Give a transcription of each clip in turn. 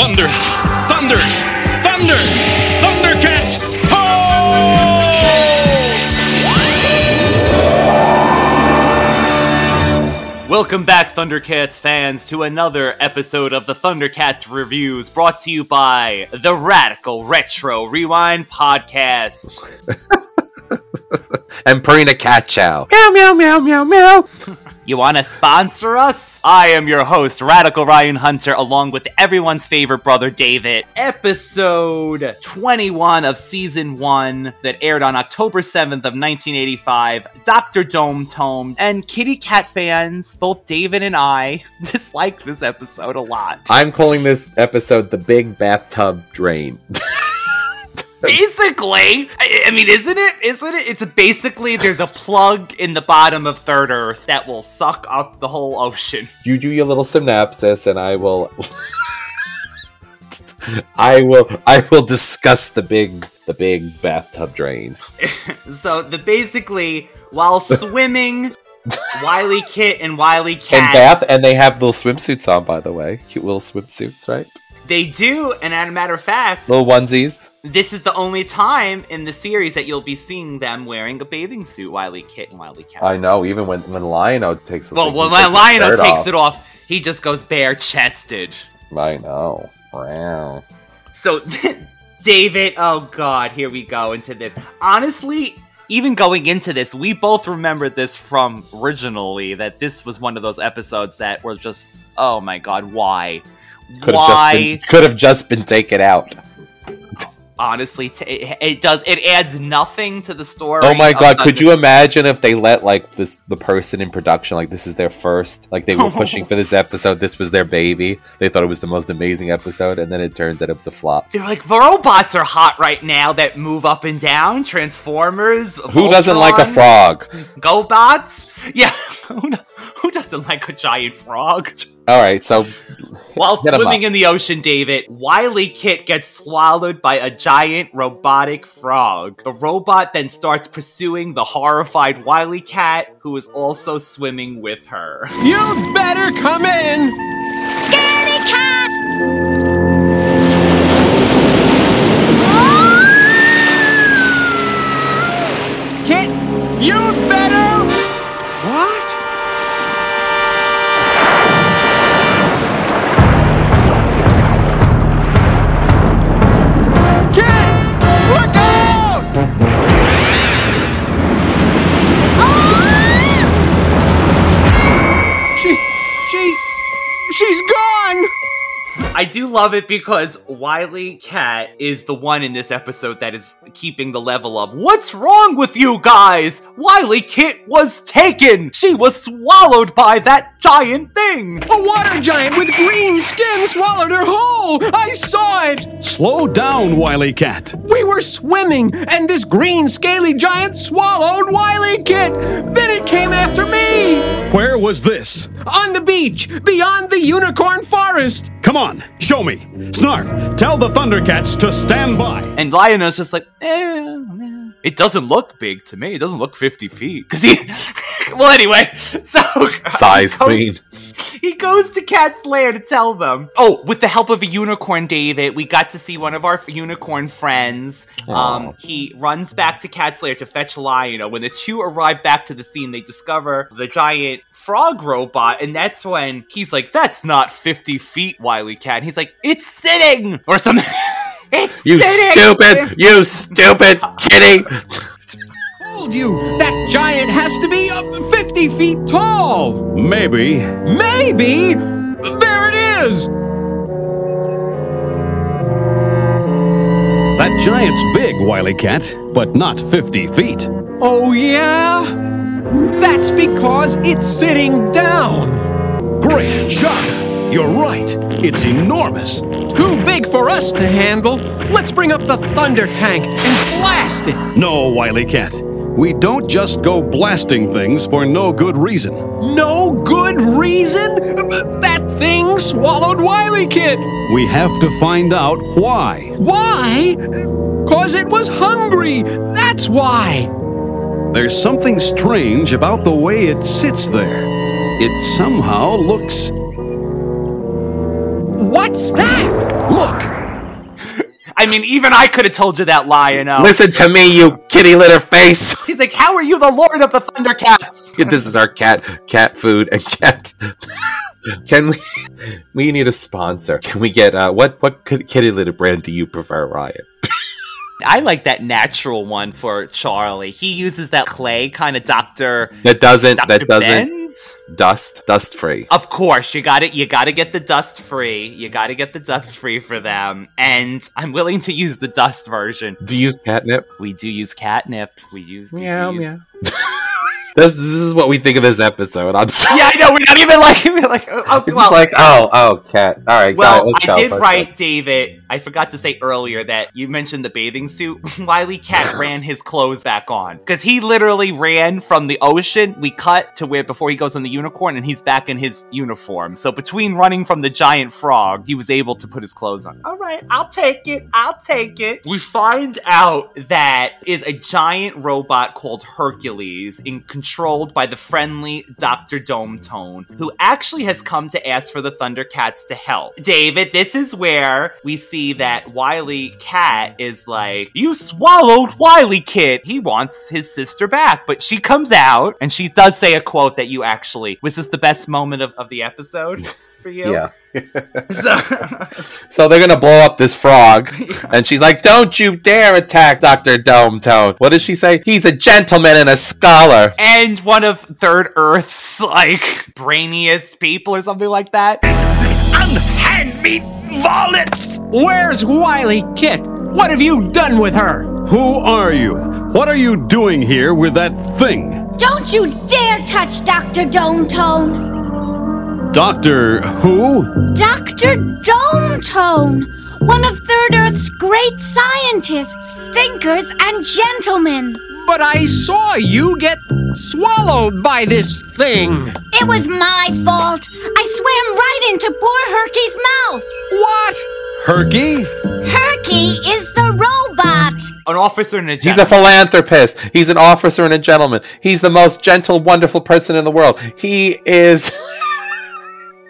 Thunder! Thunder! Thunder! Thundercats! Ho! Welcome back, Thundercats fans, to another episode of the Thundercats Reviews brought to you by the Radical Retro Rewind Podcast. and Purina Cat Chow. Meow, meow, meow, meow, meow. You want to sponsor us? I am your host, Radical Ryan Hunter, along with everyone's favorite brother, David. Episode 21 of Season 1 that aired on October 7th of 1985. Dr. Dome Tone. And kitty cat fans, both David and I, dislike this episode a lot. I'm calling this episode the Big Bathtub Drain. basically I, I mean isn't it isn't it it's basically there's a plug in the bottom of third earth that will suck up the whole ocean. You do your little synopsis and i will i will i will discuss the big the big bathtub drain. So the basically while swimming Wily Kit and Wily Cat and bath and they have little swimsuits on by the way. Cute little swimsuits right? They do, and as a matter of fact, little onesies. This is the only time in the series that you'll be seeing them wearing a bathing suit, Wily Kit and Wily Cat. I know. Even when when Lion-O takes well, when Lion-O takes off. it off, he just goes bare chested. I know. Wow. So, David, oh god, here we go into this. Honestly, even going into this, we both remembered this from originally that this was one of those episodes that were just, oh my god, why? Could Why? Have just been, could have just been taken out. Honestly, t- it, it, does. It adds nothing to the story. Oh my god! Could you imagine if they let like this the person in production like this is their first like they were pushing for this episode. This was their baby. They thought it was the most amazing episode, and then it turns out it was a flop. They're like the robots are hot right now that move up and down. Transformers. Who Voltron, doesn't like a frog? GoBots. Yeah, who doesn't like a giant frog? All right, so while swimming in the ocean, David, Wily Kit gets swallowed by a giant robotic frog. The robot then starts pursuing the horrified Wily Cat, who is also swimming with her. You better come in, Scaredy Cat! I do love it because Wily Cat is the one in this episode that is keeping the level of What's wrong with you guys? Wily Kit was taken! She was swallowed by that giant thing! A water giant with green skin swallowed her whole! I saw it! Slow down, Wily Cat. We were swimming, and this green scaly giant swallowed Wily Kit! Then it came after me! Where was this? On the beach, beyond the unicorn forest! Come on, show me. Snarf, tell the Thundercats to stand by. And Lion-O's just like, eh, It doesn't look big to me. It doesn't look 50 feet. Because he. well, anyway, so. Size queen. He goes to Cat's lair to tell them. Oh, with the help of a unicorn, David, we got to see one of our f- unicorn friends. Um, he runs back to Cat's lair to fetch Lion-O. When the two arrive back to the scene, they discover the giant frog robot, and that's when he's like, "That's not 50 feet, Wily Cat." And he's like, "It's sitting," or something. it's You sitting. stupid! You stupid kitty! Told you that giant has to be uh, 50 feet tall. Maybe. Maybe. There it is. That giant's big, Wily Cat, but not 50 feet. Oh, yeah? That's because it's sitting down. Great Chuck! You're right. It's enormous. Too big for us to handle. Let's bring up the thunder tank and blast it. No, Wily Cat. We don't just go blasting things for no good reason. No good reason? That thing swallowed Wily Kit. We have to find out why. Why? Cause it was hungry. That's why. There's something strange about the way it sits there. It somehow looks. What's that? Look! I mean, even I could have told you that, lie, you know. Listen to me, you kitty litter face! He's like, "How are you the Lord of the Thundercats?" this is our cat cat food and cat can we we need a sponsor can we get uh what what kitty litter brand do you prefer ryan I like that natural one for Charlie. He uses that clay kind of Doctor that doesn't Doctor that doesn't Benz. Dust dust free Of course, you got it. You got to get the dust free. You got to get the dust free for them. And I'm willing to use the dust version. do you use catnip We do use catnip. We use we do meow use- meow this, this is what we think of this episode i'm sorry Yeah, I know. We're not even like we're like. Oh, oh, it's well, like oh oh cat all right it, Well, I go, did write, David. I forgot to say earlier that you mentioned the bathing suit. Wily Cat ran his clothes back on because he literally ran from the ocean. We cut to where before he goes on the unicorn, and he's back in his uniform. So between running from the giant frog, he was able to put his clothes on. All right, I'll take it. I'll take it. We find out that is a giant robot called Hercules, in controlled by the friendly Doctor Dome Tone, who actually has come to ask for the Thundercats to help. David, this is where we see that Wily Cat is like, You swallowed Wily Kit. He wants his sister back. But she comes out and she does say a quote that you actually was this the best moment of, of the episode for you? yeah So- so they're gonna blow up this frog and she's like don't you dare attack dr dome tone what does she say he's a gentleman and a scholar and one of Third Earth's like brainiest people or something like that. Unhand me, varlets! Where's Wily Kit? What have you done with her? Who are you? What are you doing here with that thing? Don't you dare touch Dr. Dome Tone! Doctor Who? Dr. Dome Tone! One of Third Earth's great scientists, thinkers, and gentlemen. But I saw you get swallowed by this thing. It was my fault. I swam right into poor Herky's mouth. What? Herky? Herky is the robot. An officer and a gentleman. He's a philanthropist. He's an officer and a gentleman. He's the most gentle, wonderful person in the world. He is.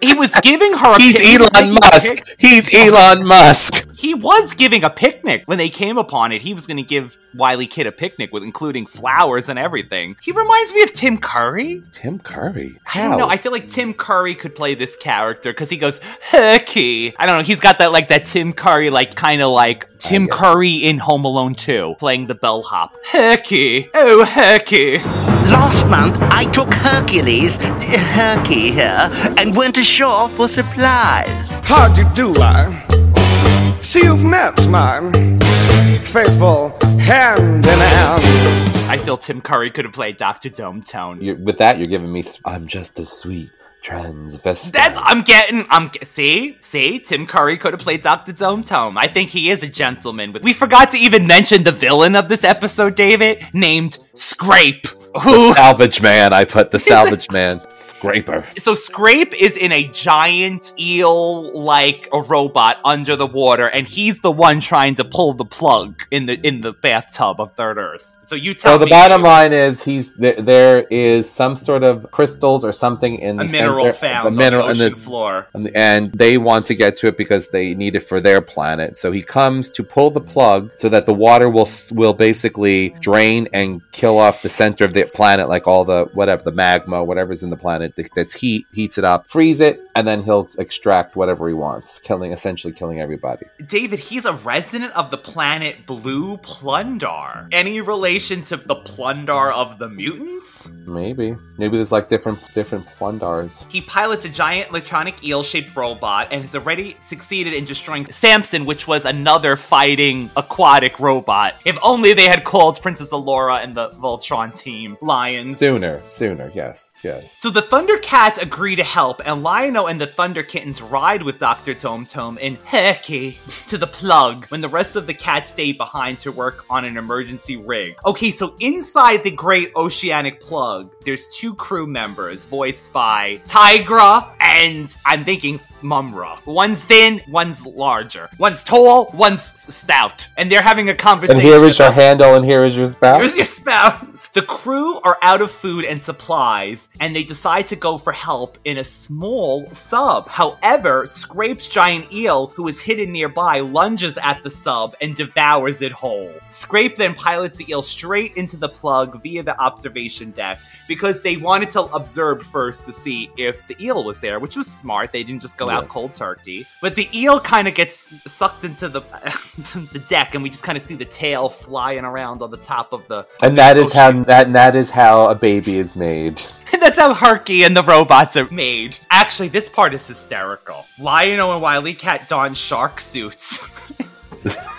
He was giving her a He's pic- he was Elon Musk. He's Elon Musk. He was giving a picnic when they came upon it. He was going to give Wily Kit a picnic with including flowers and everything. He reminds me of Tim Curry. Tim Curry. I don't know. I feel like Tim Curry could play this character because he goes Herky. I don't know. He's got that like that Tim Curry like kind of like Tim. Curry in Home Alone 2 playing the bellhop. Herky. Oh Herky. Last month, I took Hercules, Herky here, and went ashore for supplies. How'd you do, I? See, you've met my faithful hand in hand. I feel Tim Curry could have played Dr. Dome Tone. You're, with that, you're giving me. I'm just a sweet transvestite. That's I'm getting I'm see see Tim Curry could have played Doctor Dome Tone. I think he is a gentleman. With we forgot to even mention the villain of this episode, David, named Scrape. The Who salvage man. I put the salvage man. Scraper. So Scrape is in a giant eel like a robot under the water, and he's the one trying to pull the plug in the in the bathtub of Third Earth. So you tell So the bottom line is he's there, there is some sort of crystals or something in the mineral found a mineral on in the ocean floor. and- and they want to get to it because they need it for their planet. So he comes to pull the plug so that the water will will basically drain and kill off the center of the planet, like all the whatever the magma, whatever's in the planet th- that's heat, heats it up, freeze it, and then he'll extract whatever he wants, killing essentially killing everybody. David, he's a resident of the planet Blue Plun-Darr. Any relation to the Plun-Darr of the mutants? Maybe maybe there's like different different Plun-Darrs. He pilots a giant electronic eel shaped robot and has already succeeded in destroying Samson, which was another fighting aquatic robot. If only they had called Princess Allura and the Voltron team lions. Sooner, sooner, yes, yes. So the Thundercats agree to help, and Lion-O and the Thunder Kittens ride with Dr. Tome Tome and Herky to the plug when the rest of the cats stay behind to work on an emergency rig. Okay, so inside the Great Oceanic Plug, there's two crew members voiced by Tygra and I'm thinking Mumm-Ra. One's thin, one's larger. One's tall, one's stout. And they're having a conversation. And here is your handle, and here is your spout. Here's your spout. The crew are out of food and supplies, and they decide to go for help in a small sub. However, Scrape's giant eel, who is hidden nearby, lunges at the sub and devours it whole. Scrape then pilots the eel straight into the plug via the observation deck because they wanted to observe first to see if the eel was there, which was smart. They didn't just go out cold turkey. But the eel kind of gets sucked into the the deck, and we just kind of see the tail flying around on the top of the And that is how that that is how a baby is made. And that's how Herky and the robots are made. Actually, this part is hysterical. Lion-O and Wily Cat don shark suits.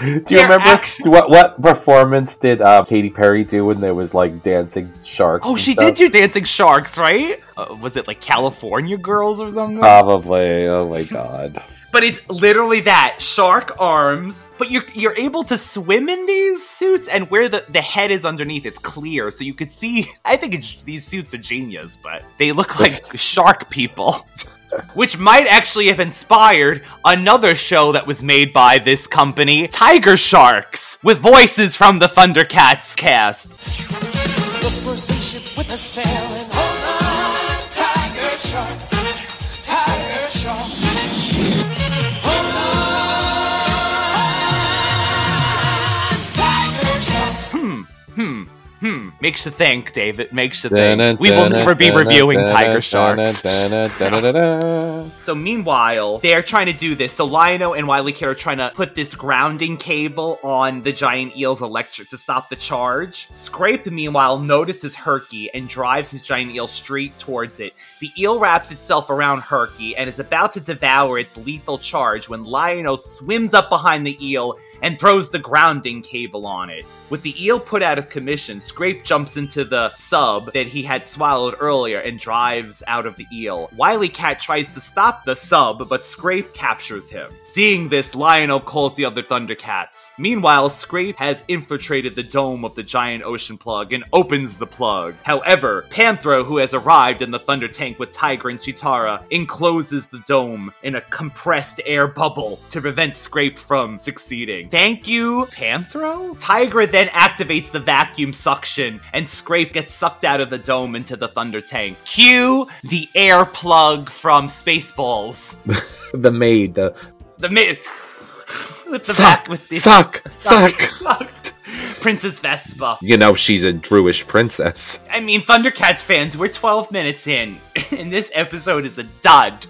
Do you remember what what performance did uh, Katy Perry do when there was like dancing sharks? oh, she stuff? did do Dancing Sharks, right? Uh, was it like California Girls or something? Probably. Oh my god. but it's literally that shark arms. But you're you're able to swim in these suits, and where the the head is underneath is clear, so you could see. I think it's, these suits are genius, but they look like shark people. Which might actually have inspired another show that was made by this company, Tiger Sharks, with voices from the Thundercats cast. Makes you think, David. Makes you think. We will never be reviewing Tiger Sharks. So meanwhile, they're trying to do this. So Lion-O and Wily Kit are trying to put this grounding cable on the giant eel's electric to stop the charge. Scrape, meanwhile, notices Herky and drives his giant eel straight towards it. The eel wraps itself around Herky and is about to devour its lethal charge when Lion-O swims up behind the eel and throws the grounding cable on it. With the eel put out of commission, Scrape jumps into the sub that he had swallowed earlier and drives out of the eel. Wily Cat tries to stop the sub, but Scrape captures him. Seeing this, Lion-O calls the other Thundercats. Meanwhile, Scrape has infiltrated the dome of the giant ocean plug and opens the plug. However, Panthro, who has arrived in the Thunder Tank with Tygra and Cheetara, encloses the dome in a compressed air bubble to prevent Scrape from succeeding. Thank you, Panthro? Tygra then activates the vacuum suction, and Scrape gets sucked out of the dome into the Thunder Tank. Cue the air plug from Spaceballs. the maid, the The mi- with the suck, back with the suck, suck. sucked. Princess Vespa. You know she's a Druish princess. I mean, Thundercats fans, we're 12 minutes in, and this episode is a dud.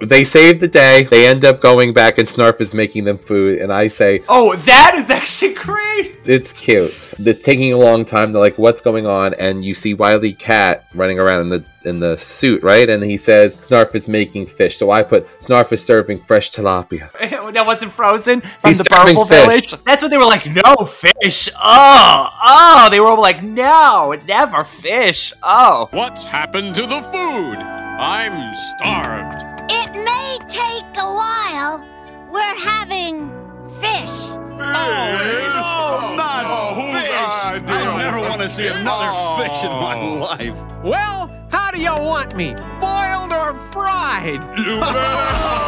They save the day. They end up going back, and Snarf is making them food. And I say, Oh, that is actually great! it's cute. It's taking a long time. They're like, "What's going on?" And you see Wily Cat running around in the in the suit, right? And he says, "Snarf is making fish." So I put, "Snarf is serving fresh tilapia." that wasn't frozen from He's the serving Purple fish. Village. That's what they were like, no fish. Oh, oh. They were all like, no, never fish. Oh. What's happened to the food? I'm starved. It may take a while. We're having fish. Fish. Oh, oh not oh, fish. I never want to see another fish in my life. Well, how do you want me? Boiled or fried? You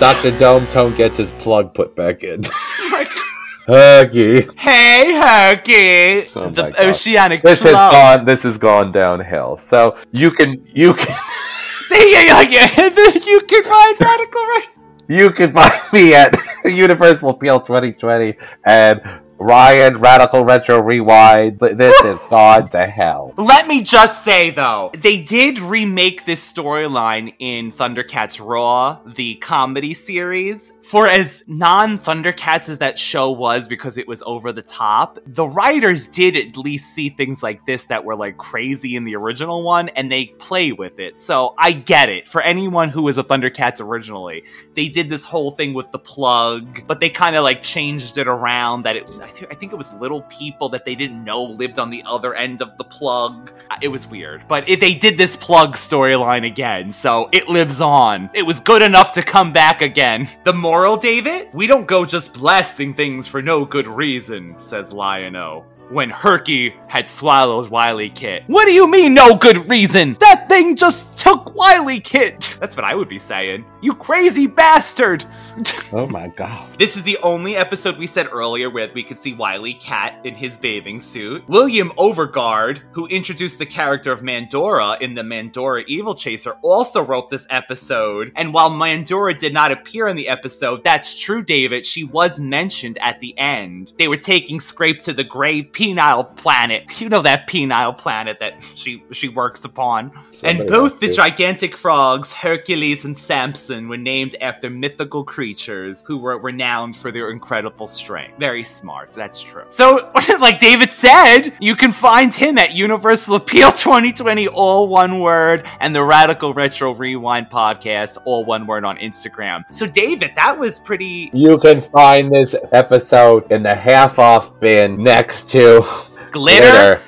Dr. Dome Tone gets his plug put back in. Huggy. Hey, Herky! Oh the God. oceanic This has gone this has gone downhill. So you can you can you can find radical right. you can find me at Universal Appeal 2020 and Ryan Radical Retro Rewind. But This is gone to hell. Let me just say though, they did remake this storyline in Thundercats Roar, the comedy series. For as non Thundercats as that show was because it was over the top, the writers did at least see things like this that were like crazy in the original one and they play with it. So I get it. For anyone who was a Thundercats originally, they did this whole thing with the plug, but they kind of like changed it around that it, I, th- I think it was little people that they didn't know lived on the other end of the plug. Uh, It was weird, but it, they did this plug storyline again, so it lives on. It was good enough to come back again. The David? We don't go just blasting things for no good reason, says Lion-O. When Herky had swallowed Wily Kit. What do you mean, no good reason? That thing just took Wily Kit! That's what I would be saying. You crazy bastard! Oh my god. This is the only episode we said earlier where we could see Wily Cat in his bathing suit. William Overgard, who introduced the character of Mandora in the Mandora Evil Chaser, also wrote this episode. And while Mandora did not appear in the episode, that's true, David. She was mentioned at the end. They were taking Scrape to the gray penile planet. You know that penile planet that she she works upon. and both the did. Gigantic frogs, Hercules and Samson, were named after mythical creatures who were renowned for their incredible strength. Very smart, that's true. So, like David said, you can find him at Universal Appeal 2020, all one word, and the Radical Retro Rewind podcast, all one word on Instagram. So, David, that was pretty You can find this episode in the half off bin next to glitter.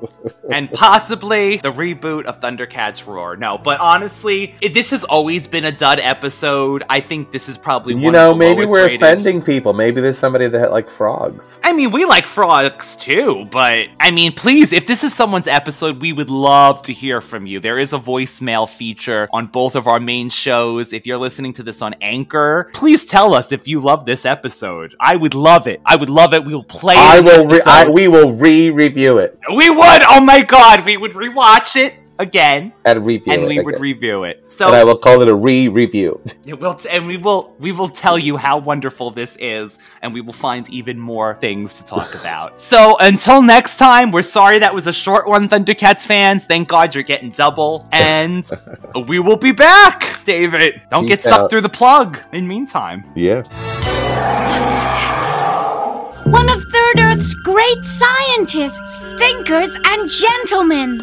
and possibly the reboot of Thundercats Roar. No, but honestly, it, this has always been a dud episode. I think this is probably You one know, of the maybe we're rated. offending people. Maybe there's somebody that like frogs. I mean, we like frogs too, but I mean, please, if this is someone's episode, we would love to hear from you. There is a voicemail feature on both of our main shows. If you're listening to this on Anchor, please tell us if you love this episode. I would love it. I would love it. We will play. I will. Re- I, we will re-review it we would. Oh my god, we would rewatch it again, and review and it. we would review it. and I will call it a re-review. it will, t- and we will, we will tell you how wonderful this is, and we will find even more things to talk about. So until next time, we're sorry that was a short one, Thundercats fans. Thank God you're getting double, and we will be back, David. Don't get Peace sucked out. through the plug. In meantime. Yeah. One of Third Earth's great scientists, thinkers, and gentlemen.